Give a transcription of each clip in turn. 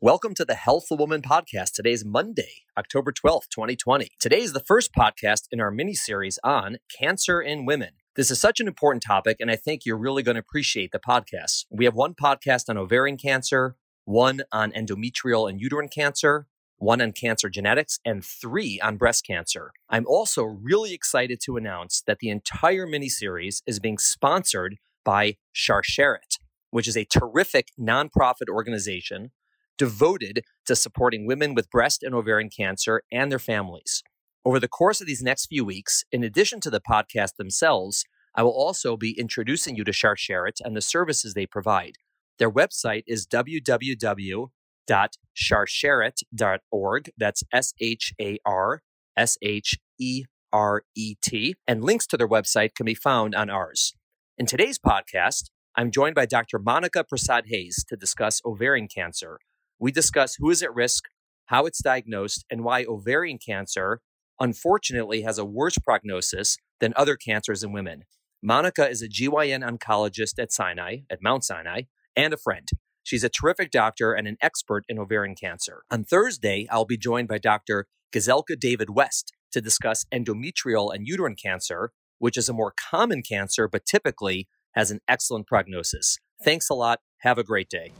Welcome to the Healthful Woman podcast. Today is Monday, October 12th, 2020. Today is the first podcast in our mini series on cancer in women. This is such an important topic, and I think you're really going to appreciate the podcast. We have one podcast on ovarian cancer, one on endometrial and uterine cancer, one on cancer genetics, and three on breast cancer. I'm also really excited to announce that the entire mini series is being sponsored by Sharsheret, which is a terrific nonprofit organization devoted to supporting women with breast and ovarian cancer and their families. Over the course of these next few weeks, in addition to the podcast themselves, I will also be introducing you to Sharsheret and the services they provide. Their website is www.sharsheret.org. That's S H A R S H E R E T. And links to their website can be found on ours. In today's podcast, I'm joined by Dr. Monica Prasad Hayes to discuss ovarian cancer, we discuss who is at risk, how it's diagnosed, and why ovarian cancer, unfortunately, has a worse prognosis than other cancers in women. Monica is a GYN oncologist at Sinai, at Mount Sinai, and a friend. She's a terrific doctor and an expert in ovarian cancer. On Thursday, I'll be joined by Dr. Gizelka David West to discuss endometrial and uterine cancer, which is a more common cancer, but typically has an excellent prognosis. Thanks a lot. Have a great day.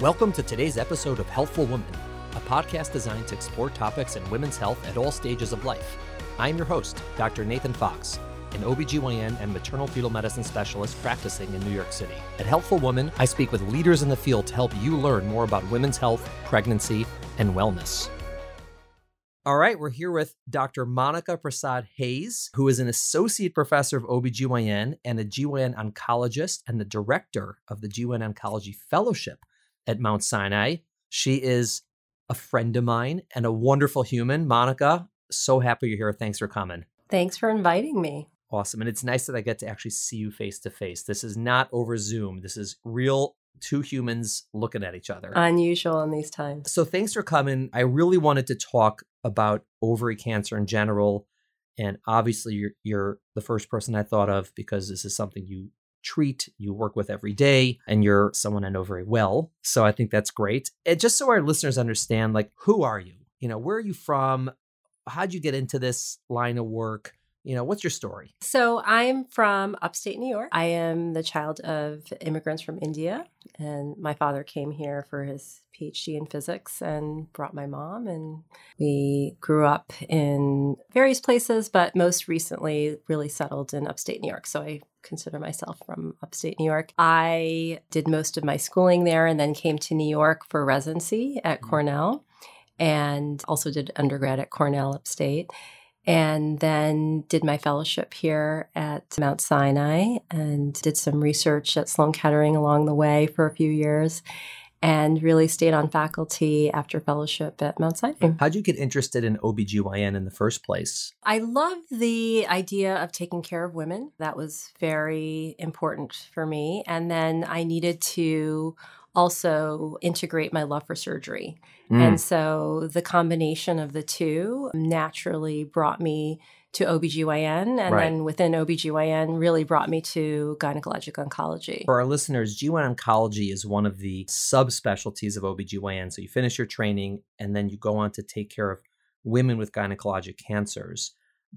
Welcome to today's episode of Healthful Woman, a podcast designed to explore topics in women's health at all stages of life. I'm your host, Dr. Nathan Fox, an OBGYN and maternal fetal medicine specialist practicing in New York City. At Healthful Woman, I speak with leaders in the field to help you learn more about women's health, pregnancy, and wellness. All right, we're here with Dr. Monica Prasad Hayes, who is an associate professor of OBGYN and a GYN oncologist and the director of the GYN Oncology Fellowship at Mount Sinai. She is a friend of mine and a wonderful human. Monica, so happy you're here. Thanks for coming. Thanks for inviting me. Awesome. And it's nice that I get to actually see you face to face. This is not over Zoom. This is real two humans looking at each other. Unusual in these times. So thanks for coming. I really wanted to talk about ovary cancer in general. And obviously you're you're the first person I thought of because this is something you treat, you work with every day, and you're someone I know very well. So I think that's great. And just so our listeners understand, like, who are you? You know, where are you from? How'd you get into this line of work? You know, what's your story? So, I'm from upstate New York. I am the child of immigrants from India, and my father came here for his PhD in physics and brought my mom. And we grew up in various places, but most recently really settled in upstate New York. So, I consider myself from upstate New York. I did most of my schooling there and then came to New York for residency at mm-hmm. Cornell and also did undergrad at Cornell upstate and then did my fellowship here at Mount Sinai and did some research at Sloan Kettering along the way for a few years and really stayed on faculty after fellowship at Mount Sinai. How'd you get interested in OBGYN in the first place? I love the idea of taking care of women. That was very important for me. And then I needed to also integrate my love for surgery. Mm. And so the combination of the two naturally brought me to OBGYN and right. then within OBGYN really brought me to gynecologic oncology. For our listeners, GYN oncology is one of the subspecialties of OBGYN. So you finish your training and then you go on to take care of women with gynecologic cancers.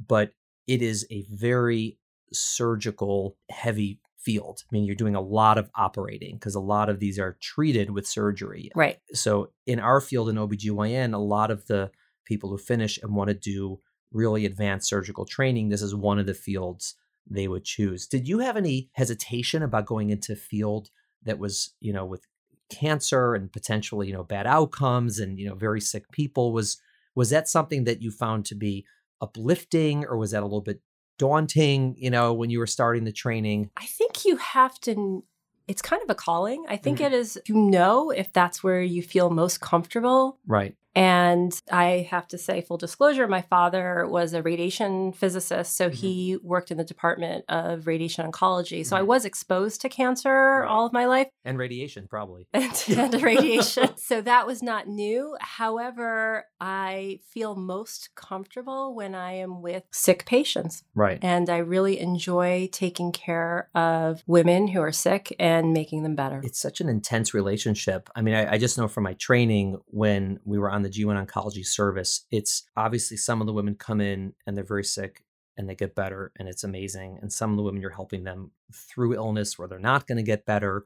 But it is a very surgical heavy field. I mean, you're doing a lot of operating because a lot of these are treated with surgery. Right. So in our field in OBGYN, a lot of the people who finish and want to do really advanced surgical training, this is one of the fields they would choose. Did you have any hesitation about going into a field that was, you know, with cancer and potentially, you know, bad outcomes and, you know, very sick people? Was was that something that you found to be uplifting or was that a little bit daunting, you know, when you were starting the training? I think you have to it's kind of a calling. I think mm-hmm. it is you know if that's where you feel most comfortable. Right. And I have to say, full disclosure, my father was a radiation physicist. So Mhm. he worked in the Department of Radiation Oncology. So I was exposed to cancer Right. all of my life And radiation, probably. and, and radiation. so that was not new. However, I feel most comfortable when I am with sick patients. Right. And I really enjoy taking care of women who are sick and making them better. It's such an intense relationship. I mean, I, I just know from my training when we were on the GYN oncology service, it's obviously some of the women come in and they're very sick and they get better and it's amazing. And some of the women you're helping them through illness where they're not going to get better.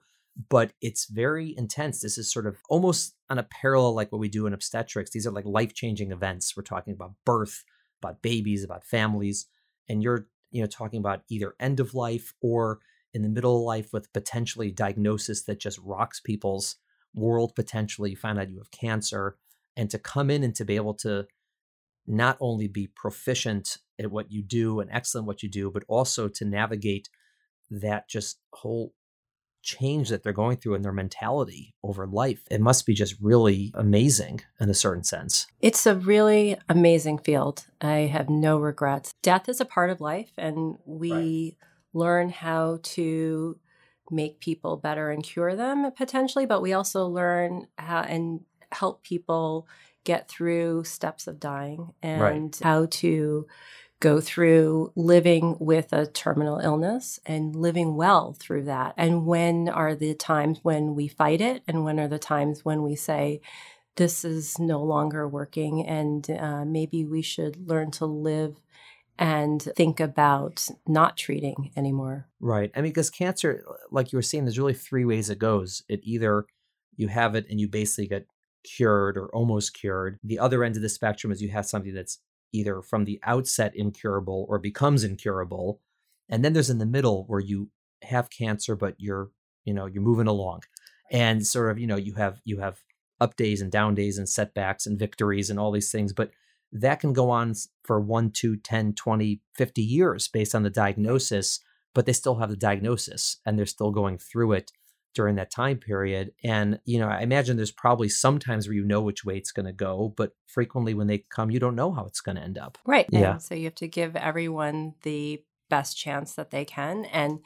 But it's very intense. This is sort of almost on a parallel like what we do in obstetrics. These are like life changing events. We're talking about birth, about babies, about families. And you're, you know, talking about either end of life or in the middle of life with potentially diagnosis that just rocks people's world potentially you find out you have cancer and to come in and to be able to not only be proficient at what you do and excellent what you do but also to navigate that just whole change that they're going through in their mentality over life it must be just really amazing in a certain sense It's a really amazing field. I have no regrets. Death is a part of life, and we learn how to make people better and cure them potentially, but we also learn how and help people get through steps of dying and how to go through living with a terminal illness and living well through that. And when are the times when we fight it, and when are the times when we say, this is no longer working and uh, maybe we should learn to live and think about not treating anymore. Right. I mean, because cancer, like you were saying, there's really three ways it goes. It either you have it and you basically get cured or almost cured. The other end of the spectrum is you have something that's either from the outset incurable or becomes incurable. And then there's in the middle where you have cancer, but you're, you know, you're moving along. And sort of, you know, you have you have up days and down days and setbacks and victories and all these things. But that can go on for 1 2 10 20 50 years based on the diagnosis but they still have the diagnosis and they're still going through it during that time period and you know i imagine there's probably some times where you know which way it's going to go but frequently when they come you don't know how it's going to end up Right. Yeah. And so you have to give everyone the best chance that they can. And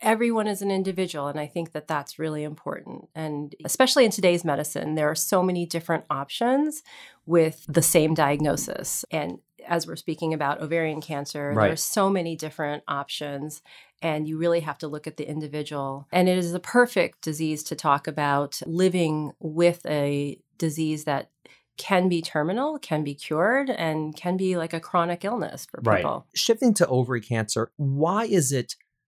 everyone is an individual. And I think that that's really important. And especially in today's medicine, there are so many different options with the same diagnosis. And as we're speaking about ovarian cancer, Right. there's so many different options. And you really have to look at the individual. And it is a perfect disease to talk about living with a disease that can be terminal, can be cured, and can be like a chronic illness for people. shifting to ovary cancer why is it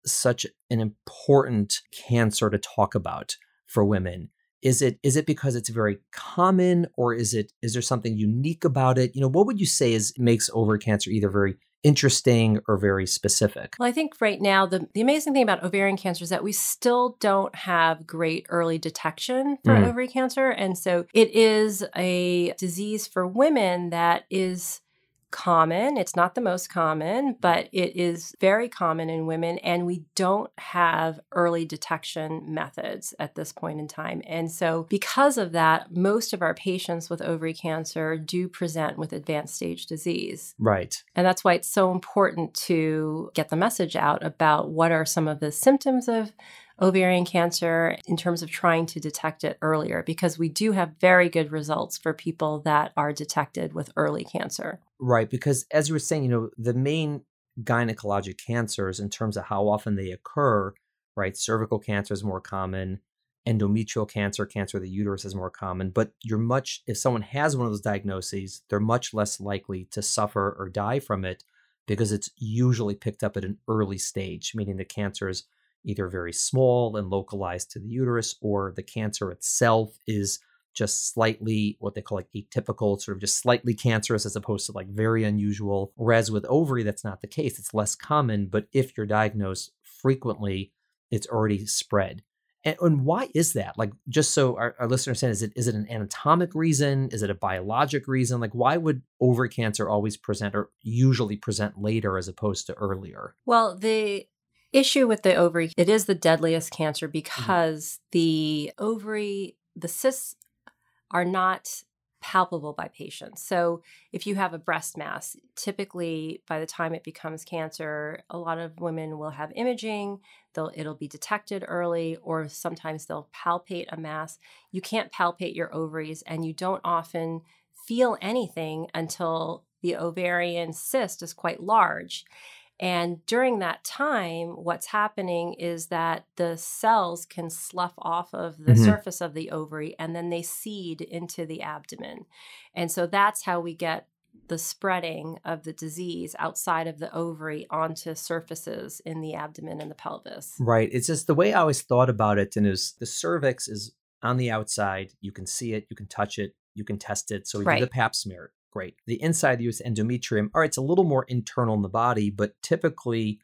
such an important cancer to talk about for women is it is it because it's very common or is it is there something unique about it you know what would you say is makes ovary cancer either very interesting or very specific Well, I think right now the, the amazing thing about ovarian cancer is that we still don't have great early detection for Mm. ovary cancer. And so it is a disease for women that is common. It's not the most common, but it is very common in women. And we don't have early detection methods at this point in time. And so, because of that, most of our patients with ovary cancer do present with advanced stage disease. right And that's why it's so important to get the message out about what are some of the symptoms of ovarian cancer in terms of trying to detect it earlier, because we do have very good results for people that are detected with early cancer. Right, because as you were saying, you know, the main gynecologic cancers in terms of how often they occur, right? Cervical cancer is more common, endometrial cancer, cancer of the uterus is more common, but you're much if someone has one of those diagnoses, they're much less likely to suffer or die from it because it's usually picked up at an early stage, meaning the cancer is either very small and localized to the uterus or the cancer itself is just slightly what they call like atypical, sort of just slightly cancerous as opposed to like very unusual. Whereas with ovary, that's not the case. It's less common, but if you're diagnosed frequently, it's already spread. And, and why is that? Like, just so our, our listeners understand, is it is it an anatomic reason? Is it a biologic reason? Like, why would ovary cancer always present or usually present later as opposed to earlier? Well, the issue with the ovary, it is the deadliest cancer mm-hmm. because the ovary, the cysts are not palpable by patients. So if you have a breast mass, typically by the time it becomes cancer, a lot of women will have imaging, they'll it'll be detected early or sometimes they'll palpate a mass. You can't palpate your ovaries and you don't often feel anything until the ovarian cyst is quite large. And during that time, what's happening is that the cells can slough off of the mm-hmm. surface of the ovary and then they seed into the abdomen. And so that's how we get the spreading of the disease outside of the ovary onto surfaces in the abdomen and the pelvis. Right. It's just the way I always thought about it, and is the cervix is on the outside. You can see it, you can touch it, you can test it. So we right. do the pap smear. Great. The inside you use endometrium, all right, it's a little more internal in the body, but typically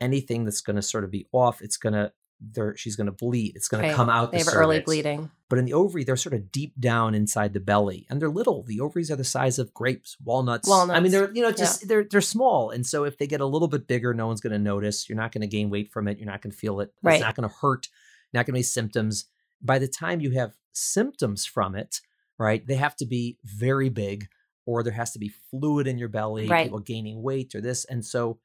anything that's going to sort of be off, it's going to there she's going to bleed. It's going to okay. come out. They the have cervix. early bleeding. But in the ovary, they're sort of deep down inside the belly, and they're little. The ovaries are the size of grapes, walnuts. Walnuts. I mean, they're you know just yeah. they're they're small, and so if they get a little bit bigger, no one's going to notice. You're not going to gain weight from it. You're not going to feel it. Right. It's not going to hurt. Not going to be symptoms. By the time you have symptoms from it, right, they have to be very big or there has to be fluid in your belly, right. people gaining weight or this. And so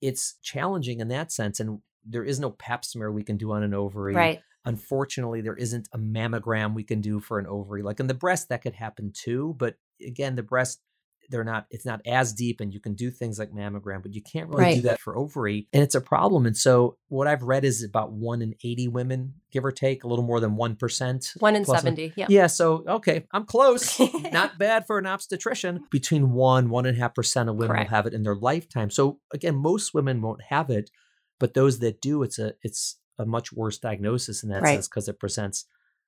it's challenging in that sense. And there is no pap smear we can do on an ovary. Right. Unfortunately, there isn't a mammogram we can do for an ovary. Like in the breast, that could happen too. But again, the breast they're not it's not as deep and you can do things like mammogram but you can't really right. do that for ovary and it's a problem and so what i've read is about 1 in 80 women give or take a little more than 1% 1 in 70 yeah yeah so okay i'm close not bad for an obstetrician between 1 1.5% of women Correct. will have it in their lifetime so again most women won't have it but those that do it's a it's a much worse diagnosis in that right. sense because it presents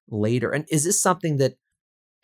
later and is this something that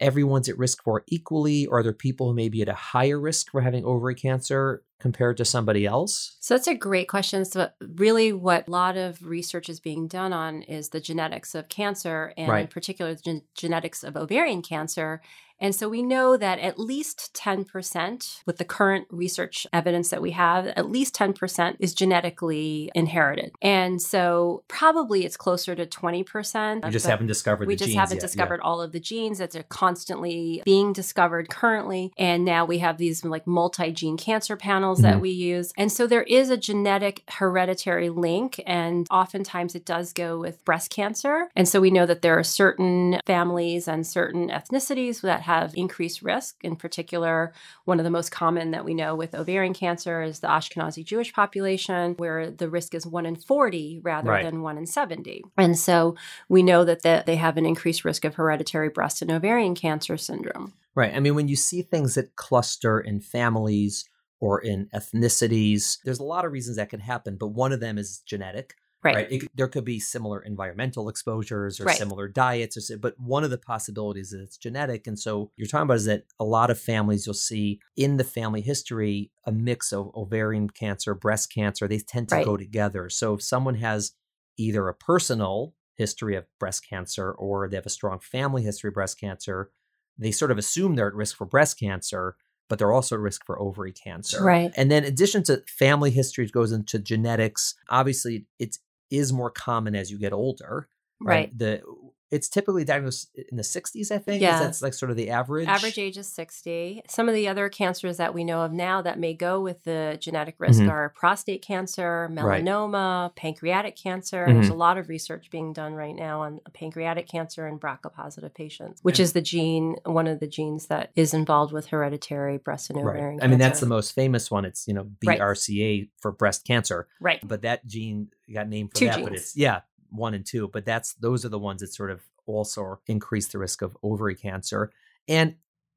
everyone's at risk for equally, or are there people who may be at a higher risk for having ovary cancer compared to somebody else? So that's a great question. So really what a lot of research is being done on is the genetics of cancer and right. in particular the gen- genetics of ovarian cancer and so we know that at least 10%, with the current research evidence that we have, at least 10% is genetically inherited. And so probably it's closer to 20%. We just haven't discovered We just haven't yet. discovered yeah. all of the genes that are constantly being discovered currently. And now we have these like multi gene cancer panels mm-hmm. that we use. And so there is a genetic hereditary link. And oftentimes it does go with breast cancer. And so we know that there are certain families and certain ethnicities that have increased risk. In particular, one of the most common that we know with ovarian cancer is the Ashkenazi Jewish population, where the risk is 1 in 40 rather right. than 1 in 70. And so we know that they have an increased risk of hereditary breast and ovarian cancer syndrome. Right. I mean, when you see things that cluster in families, or in ethnicities. There's a lot of reasons that can happen, but one of them is genetic. Right. right? It, there could be similar environmental exposures or right. similar diets, or, but one of the possibilities is it's genetic. And so you're talking about is that a lot of families you'll see in the family history a mix of ovarian cancer, breast cancer. They tend to right. go together. So if someone has either a personal history of breast cancer or they have a strong family history of breast cancer, they sort of assume they're at risk for breast cancer but they're also at risk for ovary cancer. Right. And then in addition to family history goes into genetics. Obviously, it's is more common as you get older. Right. right. The it's typically diagnosed in the 60s, I think. Yeah. That's like sort of the average. Average age is 60. Some of the other cancers that we know of now that may go with the genetic risk mm-hmm. are prostate cancer, melanoma, right. pancreatic cancer. Mm-hmm. There's a lot of research being done right now on pancreatic cancer in BRCA positive patients, which is the gene, one of the genes that is involved with hereditary breast and ovarian right. cancer. I mean, that's the most famous one. It's, you know, BRCA right. for breast cancer. Right. But that gene got named for Two that. Genes. But it's, yeah, one and two, but that's those are the ones that sort of also increase the risk of ovary cancer. And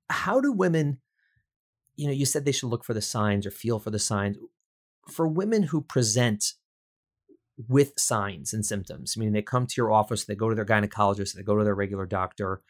how do women, you know, you said they should look for the signs or feel for the signs. For women who present with signs and symptoms, I mean, they come to your office, they go to their gynecologist, they go to their regular doctor,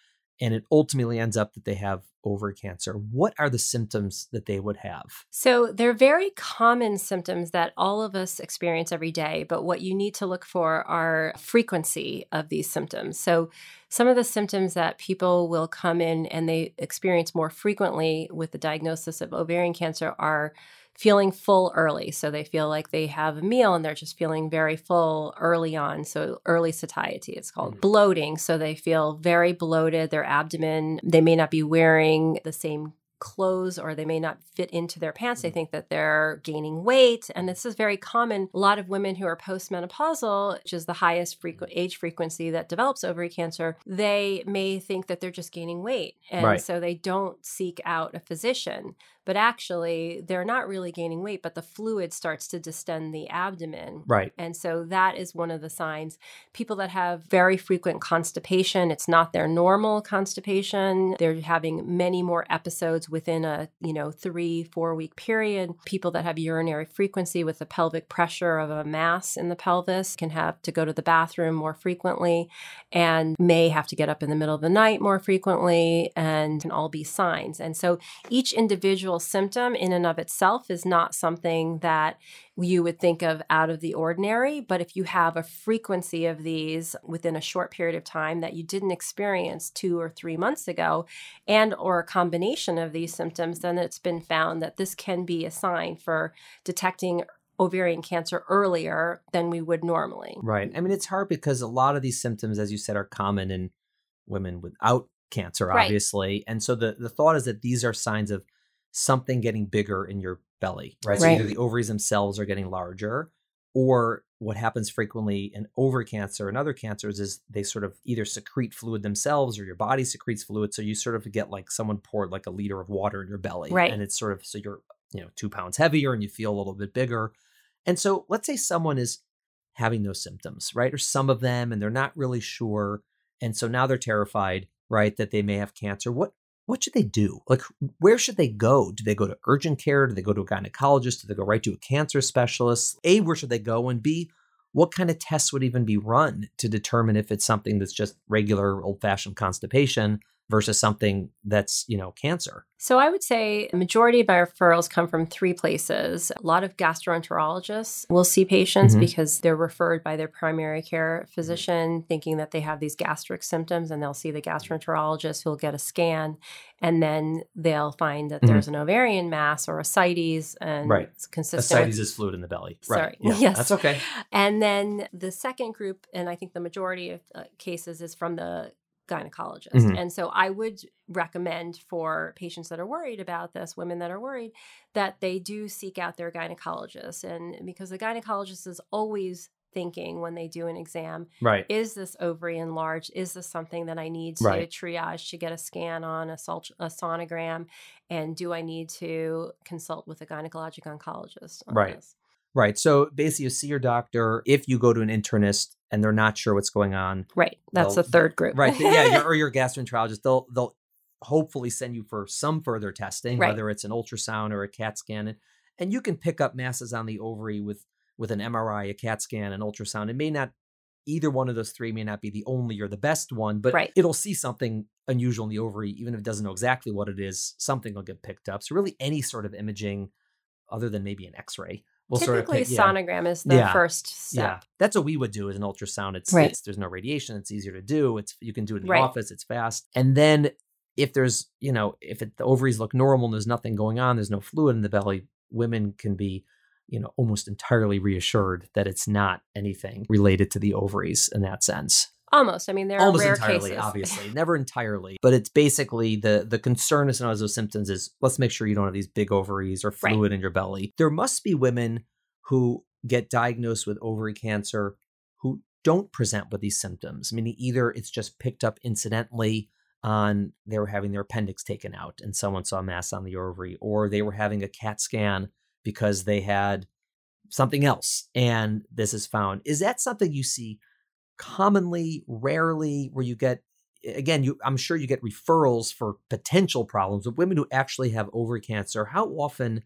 and it ultimately ends up that they have ovary cancer. What are the symptoms that they would have? So, they're very common symptoms that all of us experience every day, but what you need to look for are frequency of these symptoms. So, some of the symptoms that people will come in and they experience more frequently with the diagnosis of ovarian cancer are feeling full early. So they feel like they have a meal and they're just feeling very full early on. So early satiety, it's called mm-hmm. bloating. So they feel very bloated, their abdomen, they may not be wearing the same clothes or they may not fit into their pants. They mm. think that they're gaining weight. And this is very common. A lot of women who are postmenopausal, which is the highest frequ- age frequency that develops ovary cancer, they may think that they're just gaining weight. And right. so they don't seek out a physician but actually they're not really gaining weight, but the fluid starts to distend the abdomen. Right. And so that is one of the signs. People that have very frequent constipation, it's not their normal constipation. They're having many more episodes within a, you know, three, four week period. People that have urinary frequency with the pelvic pressure of a mass in the pelvis can have to go to the bathroom more frequently and may have to get up in the middle of the night more frequently and can all be signs. And so each individual symptom in and of itself is not something that you would think of out of the ordinary. But if you have a frequency of these within a short period of time that you didn't experience two or three months ago, and or a combination of these symptoms, then it's been found that this can be a sign for detecting ovarian cancer earlier than we would normally. Right. I mean, it's hard because a lot of these symptoms, as you said, are common in women without cancer, obviously. Right. And so the, the thought is that these are signs of something getting bigger in your belly, right? So either the ovaries themselves are getting larger, or what happens frequently in ovary cancer and other cancers is they sort of either secrete fluid themselves or your body secretes fluid. So you sort of get like someone poured like a liter of water in your belly. Right. And it's sort of so you're, you know, two pounds heavier and you feel a little bit bigger. And so let's say someone is having those symptoms, right? Or some of them, and they're not really sure. And so now they're terrified, right, that they may have cancer. What what should they do? Like, where should they go? Do they go to urgent care? Do they go to a gynecologist? Do they go right to a cancer specialist? A, where should they go? And B, what kind of tests would even be run to determine if it's something that's just regular old fashioned constipation versus something that's, you know, cancer? So I would say the majority of our referrals come from three places. A lot of gastroenterologists will see patients mm-hmm. because they're referred by their primary care physician thinking that they have these gastric symptoms and they'll see the gastroenterologist who'll get a scan and then they'll find that mm-hmm. there's an ovarian mass or ascites and right. it's consistent. Ascites with, is fluid in the belly. Sorry. Right. Yeah, yes. That's okay. And then the second group, and I think the majority of uh, cases is from the gynecologist. Mm-hmm. And so I would recommend for patients that are worried about this, women that are worried, that they do seek out their gynecologist. And because the gynecologist is always thinking when they do an exam right is this ovary enlarged is this something that i need to right. triage to get a scan on a, sol- a sonogram and do i need to consult with a gynecologic oncologist right this? Right. So basically, you see your doctor. If you go to an internist and they're not sure what's going on, right? That's the third group. right. Yeah. or your gastroenterologist. They'll they'll hopefully send you for some further testing, right. whether it's an ultrasound or a CAT scan, and, and you can pick up masses on the ovary with with an MRI, a CAT scan, an ultrasound. It may not either one of those three may not be the only or the best one, but right. it'll see something unusual in the ovary, even if it doesn't know exactly what it is. Something will get picked up. So really, any sort of imaging, other than maybe an X-ray we'll Typically, sort of pick, yeah. sonogram is the yeah. first step. Yeah, that's what we would do as an ultrasound. It's, right. it's there's no radiation. It's easier to do. It's you can do it in the right. office. It's fast. And then if there's you know if it, the ovaries look normal and there's nothing going on, there's no fluid in the belly, women can be you know almost entirely reassured that it's not anything related to the ovaries in that sense. Almost. I mean, there Almost are rare entirely, cases. obviously, never entirely, but it's basically the the concern as far as those symptoms is let's make sure you don't have these big ovaries or fluid right. in your belly. There must be women who get diagnosed with ovary cancer who don't present with these symptoms. Meaning either it's just picked up incidentally on they were having their appendix taken out and someone saw a mass on the ovary, or they were having a CAT scan because they had something else and this is found. Is that something you see commonly, rarely, where you get again, you I'm sure you get referrals for potential problems with women who actually have ovary cancer. How often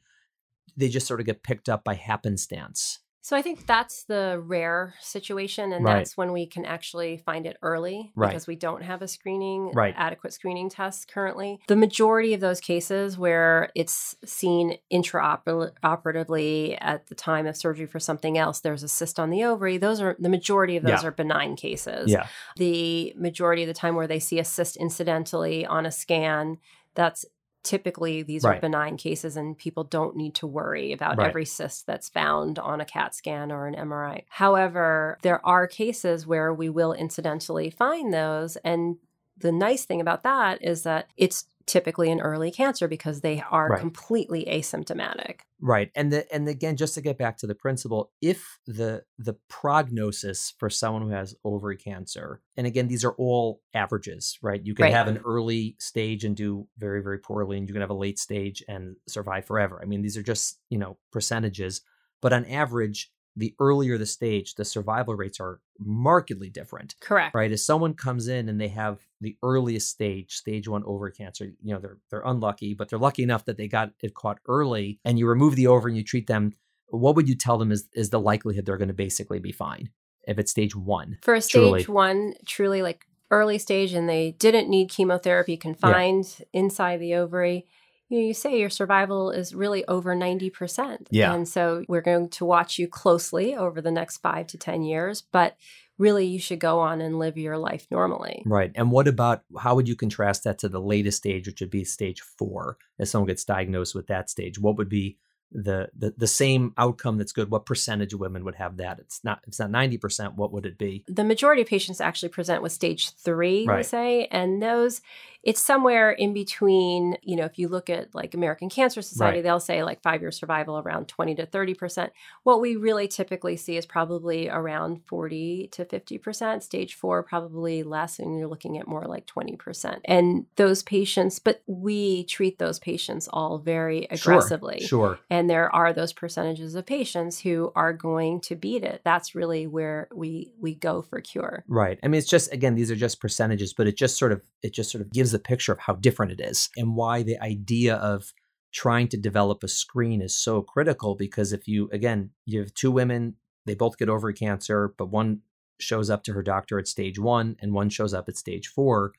they just sort of get picked up by happenstance? So I think that's the rare situation, and right. that's when we can actually find it early right. because we don't have a screening, right. adequate screening test currently. The majority of those cases where it's seen intraoperatively at the time of surgery for something else, there's a cyst on the ovary. Those are the majority of those yeah. are benign cases. Yeah. The majority of the time where they see a cyst incidentally on a scan, that's typically these Right. are benign cases and people don't need to worry about Right. every cyst that's found on a CAT scan or an MRI. However, there are cases where we will incidentally find those. And the nice thing about that is that it's typically an early cancer because they are Right. completely asymptomatic. Right. And the and again, just to get back to the principle, if the the prognosis for someone who has ovary cancer, and again, these are all averages, right? You can Right. have an early stage and do very, very poorly, and you can have a late stage and survive forever. I mean, these are just, you know, percentages. But on average, the earlier the stage, the survival rates are markedly different. Correct. Right. If someone comes in and they have the earliest stage, stage one ovary cancer, you know, they're they're unlucky, but they're lucky enough that they got it caught early and you remove the ovary and you treat them, what would you tell them is is the likelihood they're going to basically be fine if it's stage one? For a stage Truly. one, truly like early stage, and they didn't need chemotherapy confined inside the ovary, you know, you say your survival is really over 90%. Yeah. And so we're going to watch you closely over the next five to 10 years, but really you should go on and live your life normally. Right. And what about how would you contrast that to the latest stage, which would be stage four? If someone gets diagnosed with that stage, what would be the the, the same outcome that's good? What percentage of women would have that? It's not it's not ninety percent. What would it be? The majority of patients actually present with stage three, we say, and those it's somewhere in between. You know, if you look at like American Cancer Society, Right. they'll say like five year survival around 20 to 30%. What we really typically see is probably around 40 to 50%. Stage four, probably less, and you're looking at more like 20%. And those patients, but we treat those patients all very aggressively. Sure. Sure. And there are those percentages of patients who are going to beat it. That's really where we we go for cure. Right. I mean, it's just again, these are just percentages, but it just sort of it just sort of gives a picture of how different it is and why the idea of trying to develop a screen is so critical. Because if you again, you have two women, they both get ovary cancer, but one shows up to her doctor at stage one and one shows up at stage four.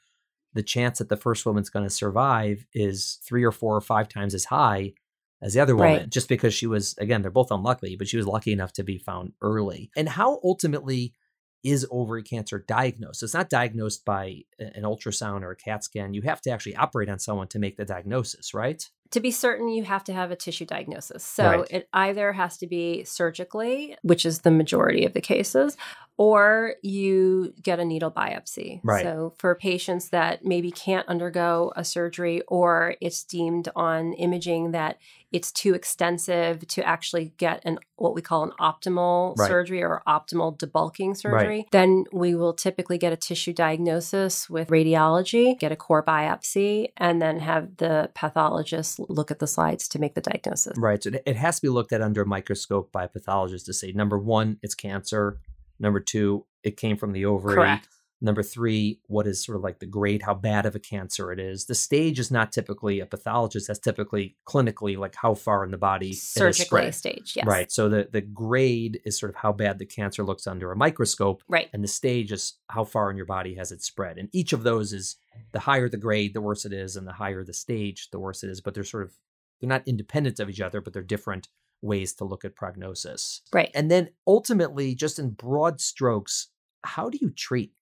The chance that the first woman's going to survive is three or four or five times as high as the other woman, Right. just because she was, again, they're both unlucky, but she was lucky enough to be found early. And how ultimately is ovary cancer diagnosed? It's not diagnosed by an ultrasound or a CAT scan. You have to actually operate on someone to make the diagnosis, right? To be certain, you have to have a tissue diagnosis. So Right. it either has to be surgically, which is the majority of the cases, or you get a needle biopsy. Right. So for patients that maybe can't undergo a surgery or it's deemed on imaging that it's too extensive to actually get an what we call an optimal Right. surgery or optimal debulking surgery, then we will typically get a tissue diagnosis with radiology, get a core biopsy, and then have the pathologist look at the slides to make the diagnosis. Right. So it- it has to be looked at under a microscope by a pathologist to say number one, it's cancer. Number two, it came from the ovary. Correct. Number three, what is sort of like the grade, how bad of a cancer it is. The stage is not typically a pathologist. That's typically clinically like how far in the body Surgically staged, yes. Right. So the, the grade is sort of how bad the cancer looks under a microscope. Right. And the stage is how far in your body has it spread. And each of those is the higher the grade, the worse it is, and the higher the stage, the worse it is. But they're sort of they're not independent of each other, but they're different ways to look at prognosis. Right. And then ultimately, just in broad strokes, how do you treat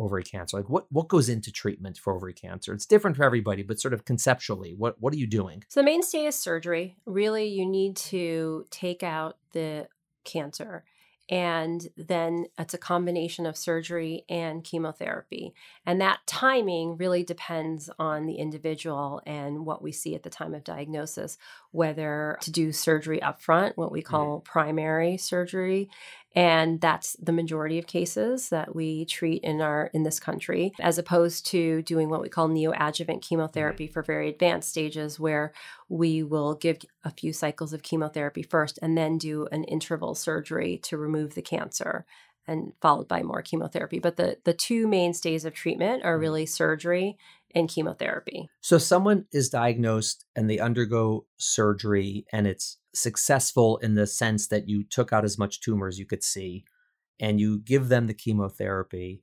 ovary cancer? Like what what goes into treatment for ovary cancer? It's different for everybody, but sort of conceptually, what what are you doing? So the mainstay is surgery. Really, you need to take out the cancer. And then it's a combination of surgery and chemotherapy. And that timing really depends on the individual and what we see at the time of diagnosis, whether to do surgery up front, what we mm-hmm. call primary surgery. And that's the majority of cases that we treat in our in this country, as opposed to doing what we call neoadjuvant chemotherapy mm-hmm. for very advanced stages where we will give a few cycles of chemotherapy first and then do an interval surgery to remove the cancer and followed by more chemotherapy. But the, the two mainstays of treatment are mm-hmm. really surgery and chemotherapy. So someone is diagnosed and they undergo surgery and it's successful in the sense that you took out as much tumor as you could see and you give them the chemotherapy.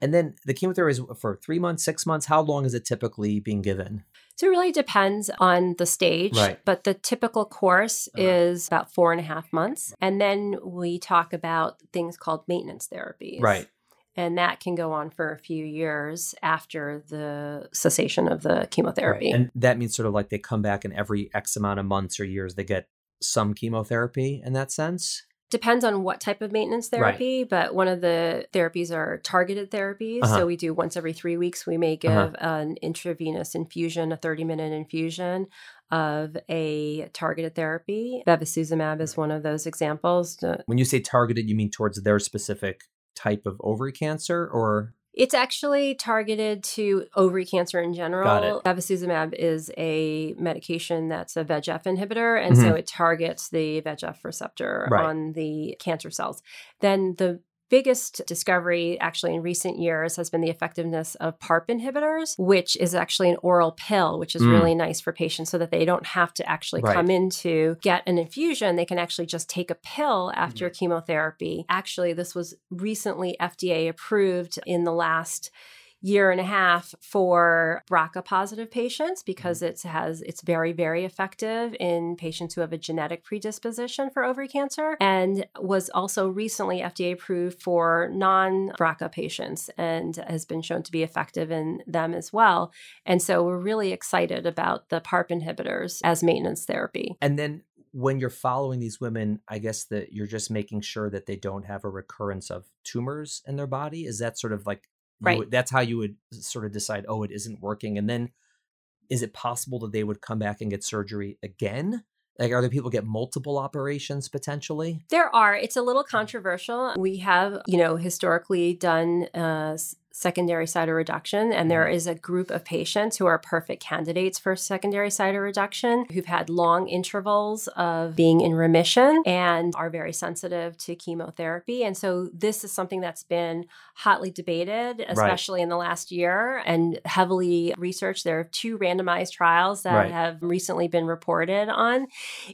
And then the chemotherapy is for three months, six months. How long is it typically being given? So it really depends on the stage, Right. but the typical course Uh-huh. is about four and a half months. And then we talk about things called maintenance therapies. Right. And that can go on for a few years after the cessation of the chemotherapy. Right. And that means sort of like they come back and every X amount of months or years they get some chemotherapy in that sense? Depends on what type of maintenance therapy, right. but one of the therapies are targeted therapies. Uh-huh. So we do once every three weeks, we may uh-huh. give uh-huh. an intravenous infusion, a 30 minute infusion of a targeted therapy. Bevacizumab is one of those examples. When you say targeted, you mean towards their specific type of ovary cancer or it's actually targeted to ovary cancer in general. Bevacizumab is a medication that's a VEGF inhibitor, and mm-hmm. so it targets the VEGF receptor right. on the cancer cells. Then the biggest discovery actually in recent years has been the effectiveness of PARP inhibitors, which is actually an oral pill, which is mm. really nice for patients so that they don't have to actually right. come in to get an infusion. They can actually just take a pill after mm. chemotherapy. Actually, this was recently FDA approved in the last year and a half for BRCA positive patients because mm-hmm. it has it's very very effective in patients who have a genetic predisposition for ovary cancer and was also recently FDA approved for non BRCA patients and has been shown to be effective in them as well. And so we're really excited about the PARP inhibitors as maintenance therapy. And then when you're following these women, I guess that you're just making sure that they don't have a recurrence of tumors in their body. Is that sort of like Right. Would, that's how you would sort of decide, oh, it isn't working. And then is it possible that they would come back and get surgery again? Like, are there people get multiple operations potentially? There are. It's a little controversial. We have, you know, historically done uh, secondary cytoreduction. And there mm-hmm. a group of patients who are perfect candidates for secondary cytoreduction who've had long intervals of being in remission and are very sensitive to chemotherapy. And so this is something that's been hotly debated, especially right. in the last year and heavily researched. There are two randomized trials that right. have recently been reported on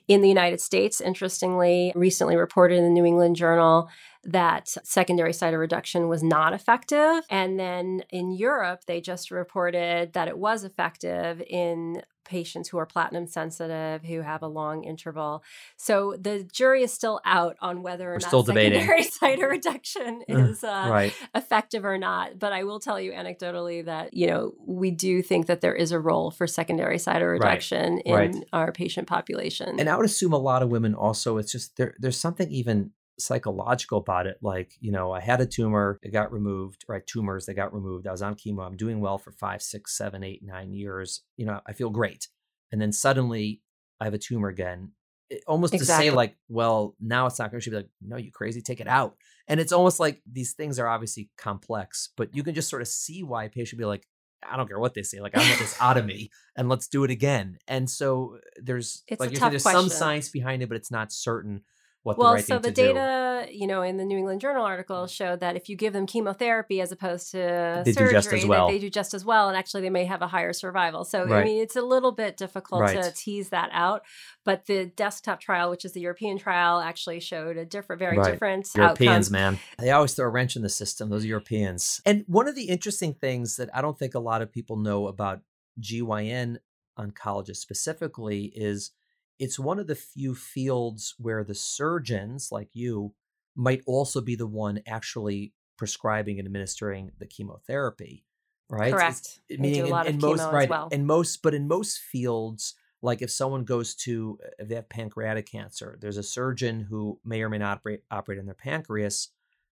in the United States. Interestingly, recently reported in the New England Journal that secondary cytoreduction was not effective. And then in Europe, they just reported that it was effective in patients who are platinum sensitive who have a long interval. So the jury is still out on whether or We're not still secondary cytoreduction is uh, right. effective or not. But I will tell you anecdotally that you know we do think that there is a role for secondary cytoreduction right. in right. our patient population. And I would assume a lot of women also. It's just there. There's something even psychological about it. Like, you know, I had a tumor, it got removed, right? Tumors, they got removed. I was on chemo. I'm doing well for five, six, seven, eight, nine years. You know, I feel great. And then suddenly I have a tumor again. It, almost exactly. to say, like, well, now it's not going to be like, no, you crazy, take it out. And it's almost like these things are obviously complex, but you can just sort of see why a patient be like, I don't care what they say. Like I want this out of me, and let's do it again. And so there's it's like you're saying, there's question. some science behind it, but it's not certain what well, the right so the data, do. you know, in the New England Journal article mm. showed that if you give them chemotherapy as opposed to they surgery, do just as well. they do just as well, and actually they may have a higher survival. So right. I mean, it's a little bit difficult right. to tease that out. But the desktop trial, which is the European trial, actually showed a different, very right. different Europeans, outcome. man, they always throw a wrench in the system. Those Europeans. And one of the interesting things that I don't think a lot of people know about GYN oncologists specifically is it's one of the few fields where the surgeons like you might also be the one actually prescribing and administering the chemotherapy right correct it's, meaning in, in most right well. in most but in most fields like if someone goes to if they have pancreatic cancer there's a surgeon who may or may not operate, operate on their pancreas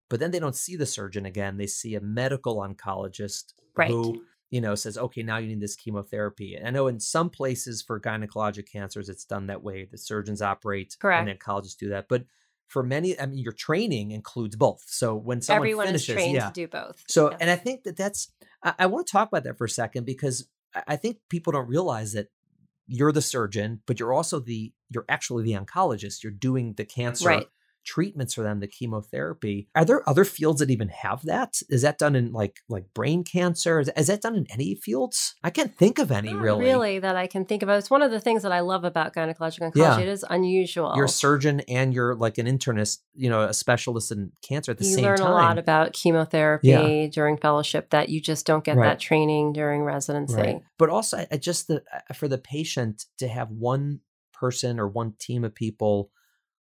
but then they don't see the surgeon again they see a medical oncologist right. who you know, says, okay, now you need this chemotherapy. And I know in some places for gynecologic cancers, it's done that way. The surgeons operate Correct. and oncologists do that. But for many, I mean, your training includes both. So when someone everyone finishes, is trained yeah. to do both. So, and I think that that's, I, I want to talk about that for a second because I think people don't realize that you're the surgeon, but you're also the, you're actually the oncologist. You're doing the cancer right treatments for them, the chemotherapy. Are there other fields that even have that? Is that done in like like brain cancer? Is, is that done in any fields? I can't think of any Not really. Really, that I can think of. It's one of the things that I love about gynecologic oncology. Yeah. It is unusual. You're a surgeon and you're like an internist, you know, a specialist in cancer at the you same time. You learn a lot about chemotherapy yeah. during fellowship that you just don't get right. that training during residency. Right. But also, I just the for the patient to have one person or one team of people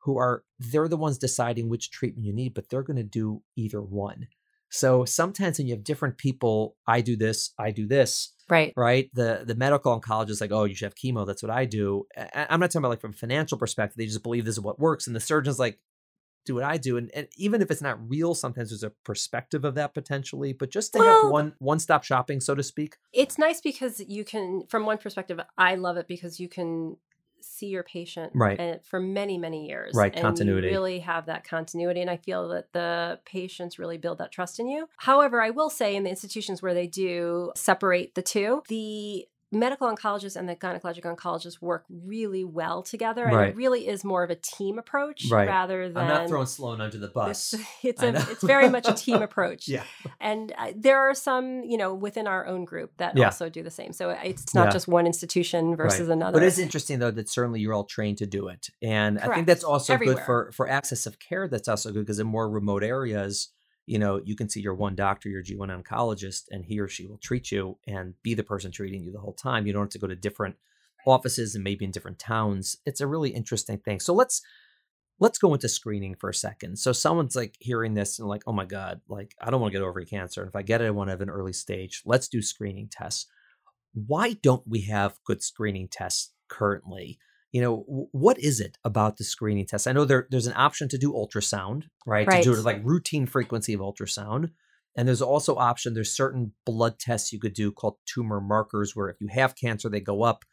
who are they're the ones deciding which treatment you need, but they're going to do either one. So sometimes when you have different people, I do this, I do this, Right. right? The the medical oncologist like, oh, you should have chemo. That's what I do. I, am not talking about like from a financial perspective. They just believe this is what works, and the surgeon's like, do what I do. And, and even if it's not real, sometimes there's a perspective of that potentially. But just to Well- have one one stop shopping, so to speak. It's nice because you can, from one perspective, I love it because you can see your patient Right. for many, many years. Right, And continuity. You really have that continuity. And I feel that the patients really build that trust in you. However, I will say in the institutions where they do separate the two, the medical oncologist and the gynecologic oncologist work really well together. And Right. it really is more of a team approach Right. rather than. I'm not throwing sloan under the It's, it's I a know. it's very much a team approach Yeah. and uh, there are some you know within our own group that Yeah. also do the same so it's not Yeah. just one institution versus another But it's interesting though that certainly you're all trained to do it, and I think that's also good for for access of care. That's also good because in more remote areas, you know, you can see your one doctor, your GYN oncologist, and he or she will treat you and be the person treating you the whole time. You don't have to go to different offices and maybe in different towns. It's a really interesting thing. So let's let's go into screening for a second. So someone's like hearing this and like, oh my god, like I don't want to get ovary cancer, and if I get it, I want to have an early stage. Let's do screening tests why don't we have good screening tests currently? You know, what is it about the screening test? I know there, there's an option to do ultrasound, right? Right. To do like routine frequency of ultrasound. And there's also option, there's certain blood tests you could do called tumor markers, where if you have cancer, they go up.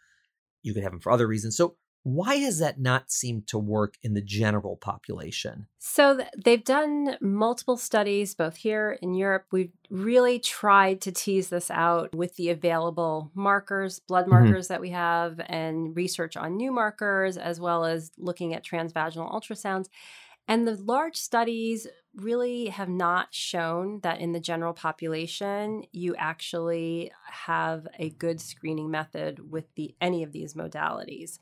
You could have them for other reasons. So why does that not seem to work in the general population? so they've done multiple studies both here in europe we've really tried to tease this out with the available markers blood Mhm. markers that we have and research on new markers as well as looking at transvaginal ultrasounds and the large studies really have not shown that in the general population you actually have a good screening method with the any of these modalities.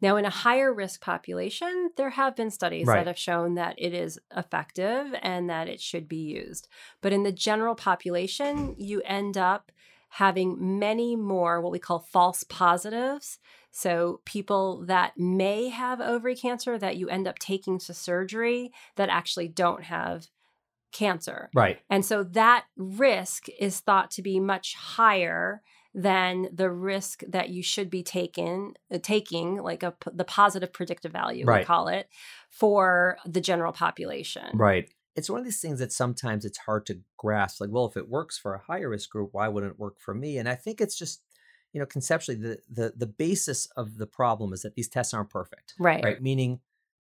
Now in a higher risk population, there have been studies Right. that have shown that it is effective and that it should be used. But in the general population, you end up having many more what we call false positives. So, people that may have ovary cancer that you end up taking to surgery that actually don't have cancer. Right. And so that risk is thought to be much higher than the risk that you should be taken uh, taking like a p- the positive predictive value we call it for the general population. Right. It's one of these things that sometimes it's hard to grasp. Like, well, if it works for a higher risk group, why wouldn't it work for me? And I think it's just, you know, conceptually, the the the basis of the problem is that these tests aren't perfect. Right. Right. Meaning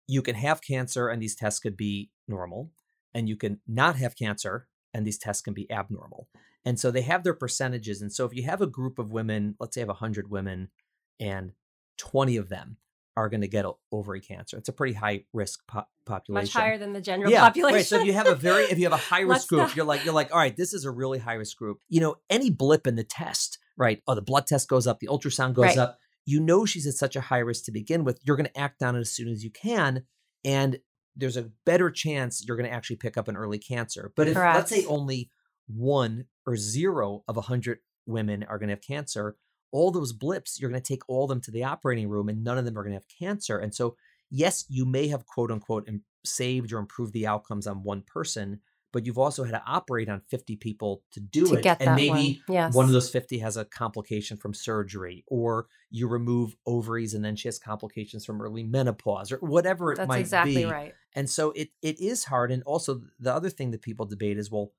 you can have cancer and these tests could be normal, and you can not have cancer and these tests can be abnormal. And so they have their percentages. And so if you have a group of women, let's say have 100 women, and 20 of them are going to get ovary cancer, it's a pretty high risk po- population Much higher than the general yeah, population. Right. So if you have a very if you have a high risk group, not- you're like you're like, all right, this is a really high risk group. You know, any blip in the test, right? Oh, the blood test goes up, the ultrasound goes Right. up. You know she's at such a high risk to begin with. You're going to act on it as soon as you can, and there's a better chance you're going to actually pick up an early cancer. But if let's say only one or zero of a hundred women are going to have cancer, all those blips, you're going to take all of them to the operating room, and none of them are going to have cancer. And so, yes, you may have quote unquote saved or improved the outcomes on one person, but you've also had to operate on 50 people to do to it. and maybe one. Yes. one of those 50 has a complication from surgery, or you remove ovaries and then she has complications from early menopause, or whatever it That's might exactly be. That's exactly right. And so it it is hard. And also the other thing that people debate is, well,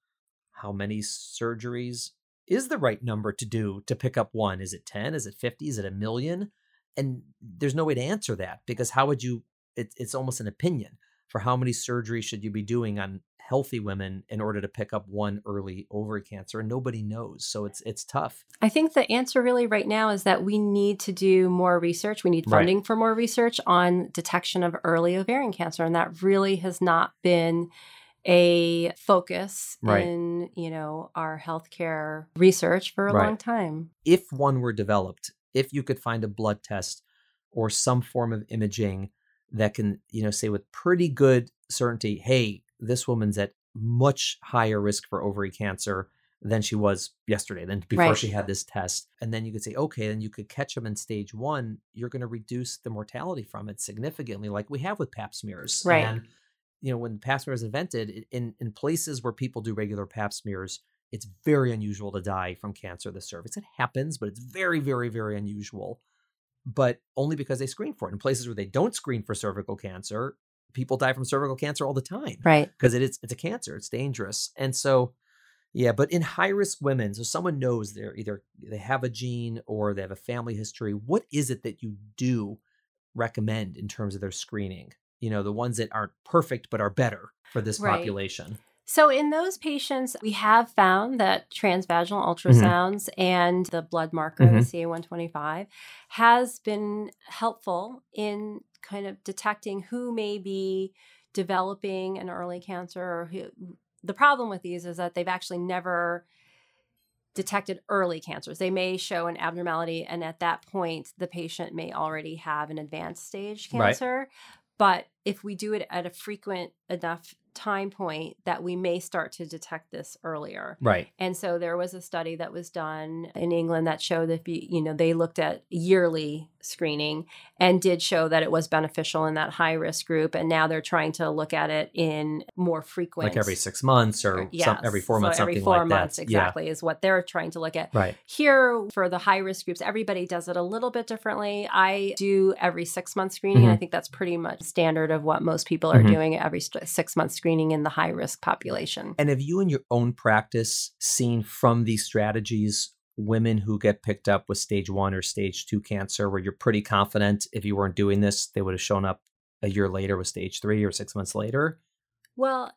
how many surgeries is the right number to do to pick up one? Is it 10? Is it 50? Is it a million? And there's no way to answer that because how would you it, it's almost an opinion for how many surgeries should you be doing on healthy women in order to pick up one early ovary cancer and nobody knows so it's it's tough I think the answer really right now is that we need to do more research. We need Right. funding for more research on detection of early ovarian cancer. And that really has not been a focus Right. in, you know, our healthcare research for a Right. long time. if one were developed, if you could find a blood test or some form of imaging that can, you know, say with pretty good certainty, hey, this woman's at much higher risk for ovary cancer than she was yesterday, than before Right. she had this test. And then you could say, okay, then you could catch them in stage one, you're going to reduce the mortality from it significantly, like we have with pap smears. Right. And you know, when the pap smear was invented, in in places where people do regular pap smears, it's very unusual to die from cancer of the cervix. It happens, but it's very, very, very unusual. But only because they screen for it. In places where they don't screen for cervical cancer, people die from cervical cancer all the time. Right. Because it is it's a cancer. It's dangerous. And so yeah, but in high risk women, so someone knows they're either they have a gene or they have a family history. What is it that you do recommend in terms of their screening? You know, the ones that aren't perfect but are better for this Right. population. So, in those patients, we have found that transvaginal Mm-hmm. ultrasounds and the blood marker, the CA125, has been helpful in kind of detecting who may be developing an early cancer or who. The problem with these is that they've actually never detected early cancers. They may show an abnormality, and at that point, the patient may already have an advanced stage Right. But if we do it at a frequent enough time point, that we may start to detect this earlier. Right. And so there was a study that was done in England that showed that you know they looked at yearly screening and did show that it was beneficial in that high risk group. And now they're trying to look at it in more frequent, Like every six months or some, every four So months, every something four like months that. exactly is what they're trying to look at. Right. Here, for the high risk groups, everybody does it a little bit differently. I do every six month screening. and I mm-hmm. think that's pretty much standard of what most people are Mhm. doing every st- six month screening in the high risk population. And have you in your own practice seen from these strategies women who get picked up with stage one or stage two cancer where you're pretty confident if you weren't doing this, they would have shown up a year later with stage three or six months later? Well,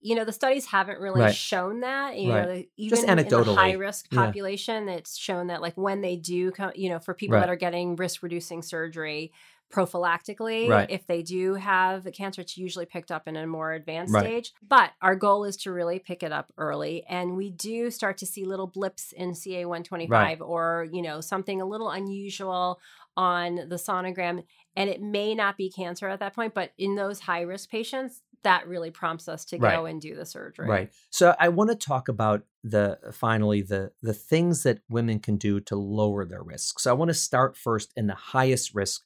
you know, the studies haven't really Right. shown that. You Right. know, even Just in the high risk Yeah. population, it's shown that like when they do come, you know, for people Right. that are getting risk reducing surgery prophylactically, Right. if they do have cancer, it's usually picked up in a more advanced Right. stage. But our goal is to really pick it up early. And we do start to see little blips in CA125 or, you know, something a little unusual on the sonogram. And it may not be cancer at that point, but in those high risk patients, that really prompts us to Right. go and do the surgery. Right. So I want to talk about the finally the the things that women can do to lower their risk. So I want to start first in the highest risk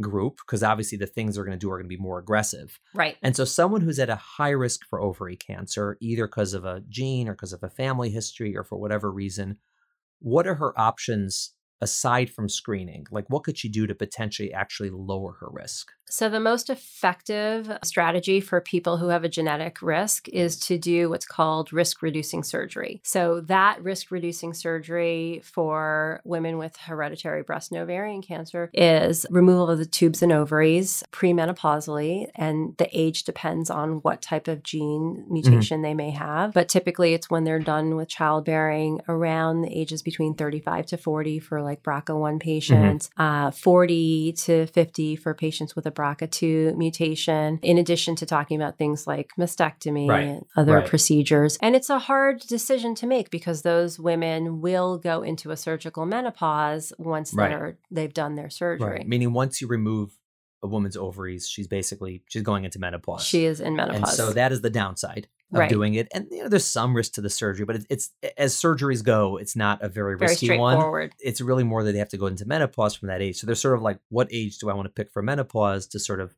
group because obviously the things they're going to do are going to be more aggressive. Right. And so someone who's at a high risk for ovary cancer, either because of a gene or because of a family history or for whatever reason, what are her options aside from screening? Like what could she do to potentially actually lower her risk? So, the most effective strategy for people who have a genetic risk is mm. to do what's called risk reducing surgery. So, that risk reducing surgery for women with hereditary breast and ovarian cancer is removal of the tubes and ovaries premenopausally, and the age depends on what type of gene mm-hmm. mutation they may have. But typically, it's when they're done with childbearing around the ages between 35 to 40 for like BRCA1 patients, uh, 40 to 50 for patients with a BRCA2 mutation, in addition to talking about things like mastectomy Right. and other Right. procedures. And it's a hard decision to make because those women will go into a surgical menopause once Right. they're they've done their surgery. Meaning once you remove a woman's ovaries, she's basically she's going into menopause. She is in menopause. And so that is the downside of Right. doing it. And you know, there's some risk to the surgery, but it's, it's as surgeries go, it's not a very, very risky one. It's really more that they have to go into menopause from that age. So they're sort of like, what age do I want to pick for menopause to sort of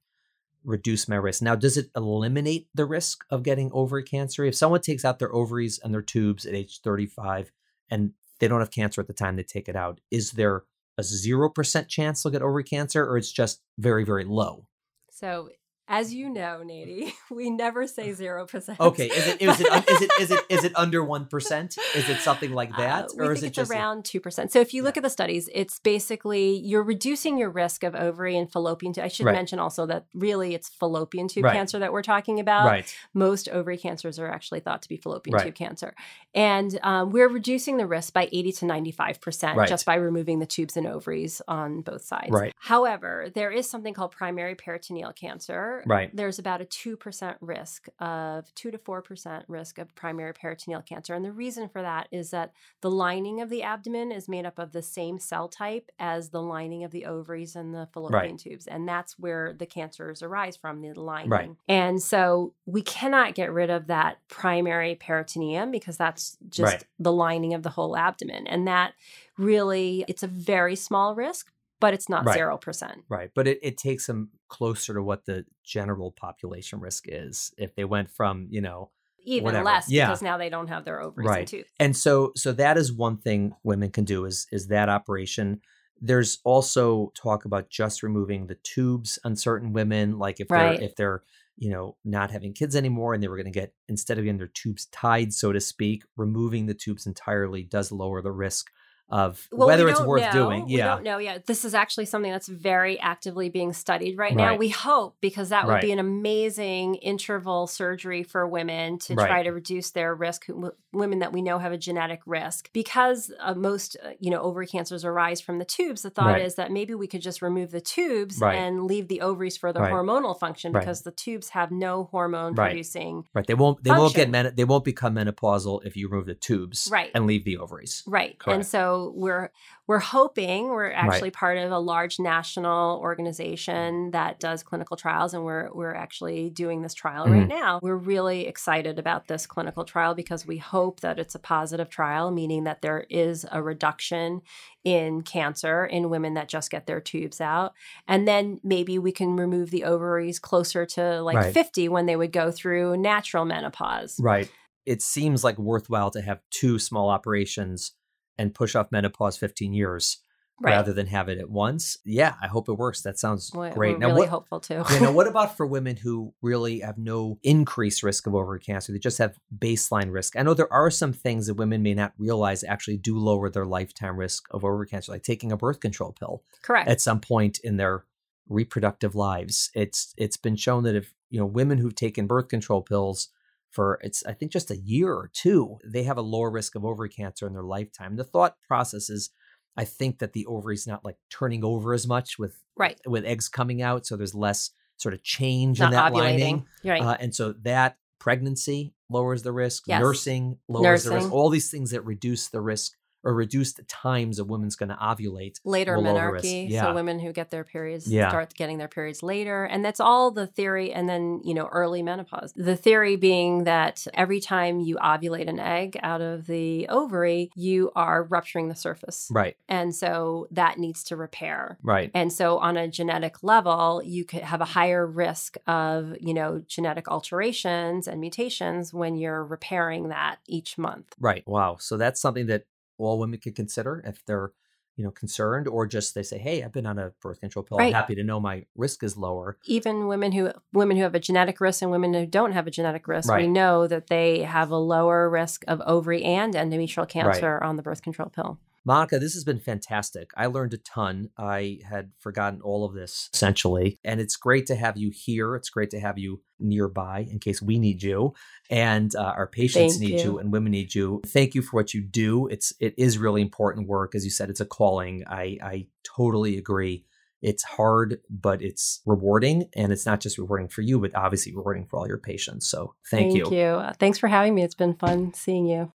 reduce my risk? Now, does it eliminate the risk of getting ovary cancer? If someone takes out their ovaries and their tubes at age 35 and they don't have cancer at the time they take it out, is there a 0% chance they'll get ovary cancer or it's just very, very low? So as you know, Nady, we never say zero percent. Okay, is it is it is it is it is it under one percent? Is it something like that, Uh, or is it it's just around two percent. So if you look Yeah. at the studies, it's basically you're reducing your risk of ovary and fallopian tube. I should Right. mention also that really it's fallopian tube Right. cancer that we're talking about. right? Most ovary cancers are actually thought to be fallopian Right. tube cancer, and um, we're reducing the risk by eighty to ninety five percent just by removing the tubes and ovaries on both sides. Right. However, there is something called primary peritoneal cancer. Right. There's about a 2% risk of 2 to 4% risk of primary peritoneal cancer. And the reason for that is that the lining of the abdomen is made up of the same cell type as the lining of the ovaries and the fallopian tubes. And that's where the cancers arise from, the lining. And so we cannot get rid of that primary peritoneum because that's just Right. the lining of the whole abdomen. And that really, it's a very small risk but it's not Right. 0%. Right. But it, it takes them closer to what the general population risk is if they went from, you know, Even Whatever. less Yeah. because now they don't have their ovaries Right. and tubes. and so so that is one thing women can do is is that operation there's also talk about just removing the tubes on certain women like if Right. they're if they're you know not having kids anymore and they were going to get instead of getting their tubes tied so to speak removing the tubes entirely does lower the risk of Well, whether it's worth know. doing We yeah don't know yet. This is actually something that's very actively being studied right now. We hope because that would Right. be an amazing interval surgery for women to Right. try to reduce their risk. w- Women that we know have a genetic risk because uh, most uh, you know ovary cancers arise from the tubes. The thought Right. is that maybe we could just remove the tubes Right. and leave the ovaries for the Right. hormonal function Right. because the tubes have no hormone Right. producing. right they won't they won't get men they won't become menopausal if you remove the tubes Right. and leave the ovaries Right. And Correct. So we're we're hoping we're actually part of a large national mm. organization that does clinical trials and we're we're actually doing this trial right mm. now. We're really excited about this clinical trial because we hope that it's a positive trial meaning that there is a reduction in cancer in women that just get their tubes out and then maybe we can remove the ovaries closer to like Right. 50 when they would go through natural menopause. Right. It seems like worthwhile to have two small operations and push off menopause 15 years Right. rather than have it at once. Yeah, I hope it works. That sounds We're, great. we're now, really what, hopeful too. know, what about for women who really have no increased risk of ovary cancer? They just have baseline risk. I know there are some things that women may not realize actually do lower their lifetime risk of ovary cancer, like taking a birth control pill Correct. at some point in their reproductive lives. It's it's been shown that if you know women who've taken birth control pills for it's I think just a year or two, they have a lower risk of ovary cancer in their lifetime. The thought process is I think that the ovary's not like turning over as much with right. with eggs coming out, so there's less sort of change Not in that ovulating. lining. Right. Uh, and so that pregnancy lowers the risk, Yes. nursing lowers the risk, all these things that reduce the risk or reduce the times a woman's going to ovulate. later menarche. Yeah. So women who get their periods Yeah. start getting their periods later. And that's all the theory. And then, you know, early menopause. The theory being that every time you ovulate an egg out of the ovary, you are rupturing the surface. Right, And so that needs to repair. right. And so on a genetic level, you could have a higher risk of, you know, genetic alterations and mutations when you're repairing that each month. Right. Wow. So that's something that all women could consider if they're, you know, concerned or just they say, "Hey, I've been on a birth control pill. I'm happy to know my risk is lower." even women who women who have a genetic risk and women who don't have a genetic risk, we know that they have a lower risk of ovary and endometrial cancer on the birth control pill. Monica, this has been fantastic. I learned a ton. I had forgotten all of this essentially, and it's great to have you here. It's great to have you nearby in case we need you and uh, our patients Thank need you. you. and women need you. Thank you for what you do. It's it is really important work, as you said. It's a calling. I I totally agree. It's hard, but it's rewarding, and it's not just rewarding for you, but obviously rewarding for all your patients. So thank, you. Uh, Thanks for having me. It's been fun seeing you.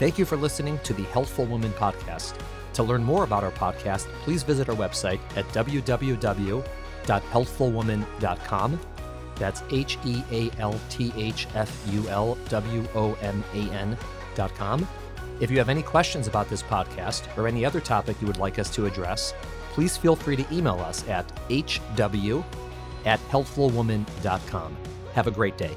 Thank you for listening to the Healthful Woman podcast. To learn more about our podcast, please visit our website at www.healthfulwoman.com. That's H E A L T H F U L W O M A N.com. If you have any questions about this podcast or any other topic you would like us to address, please feel free to email us at hw at healthfulwoman.com. Have a great day.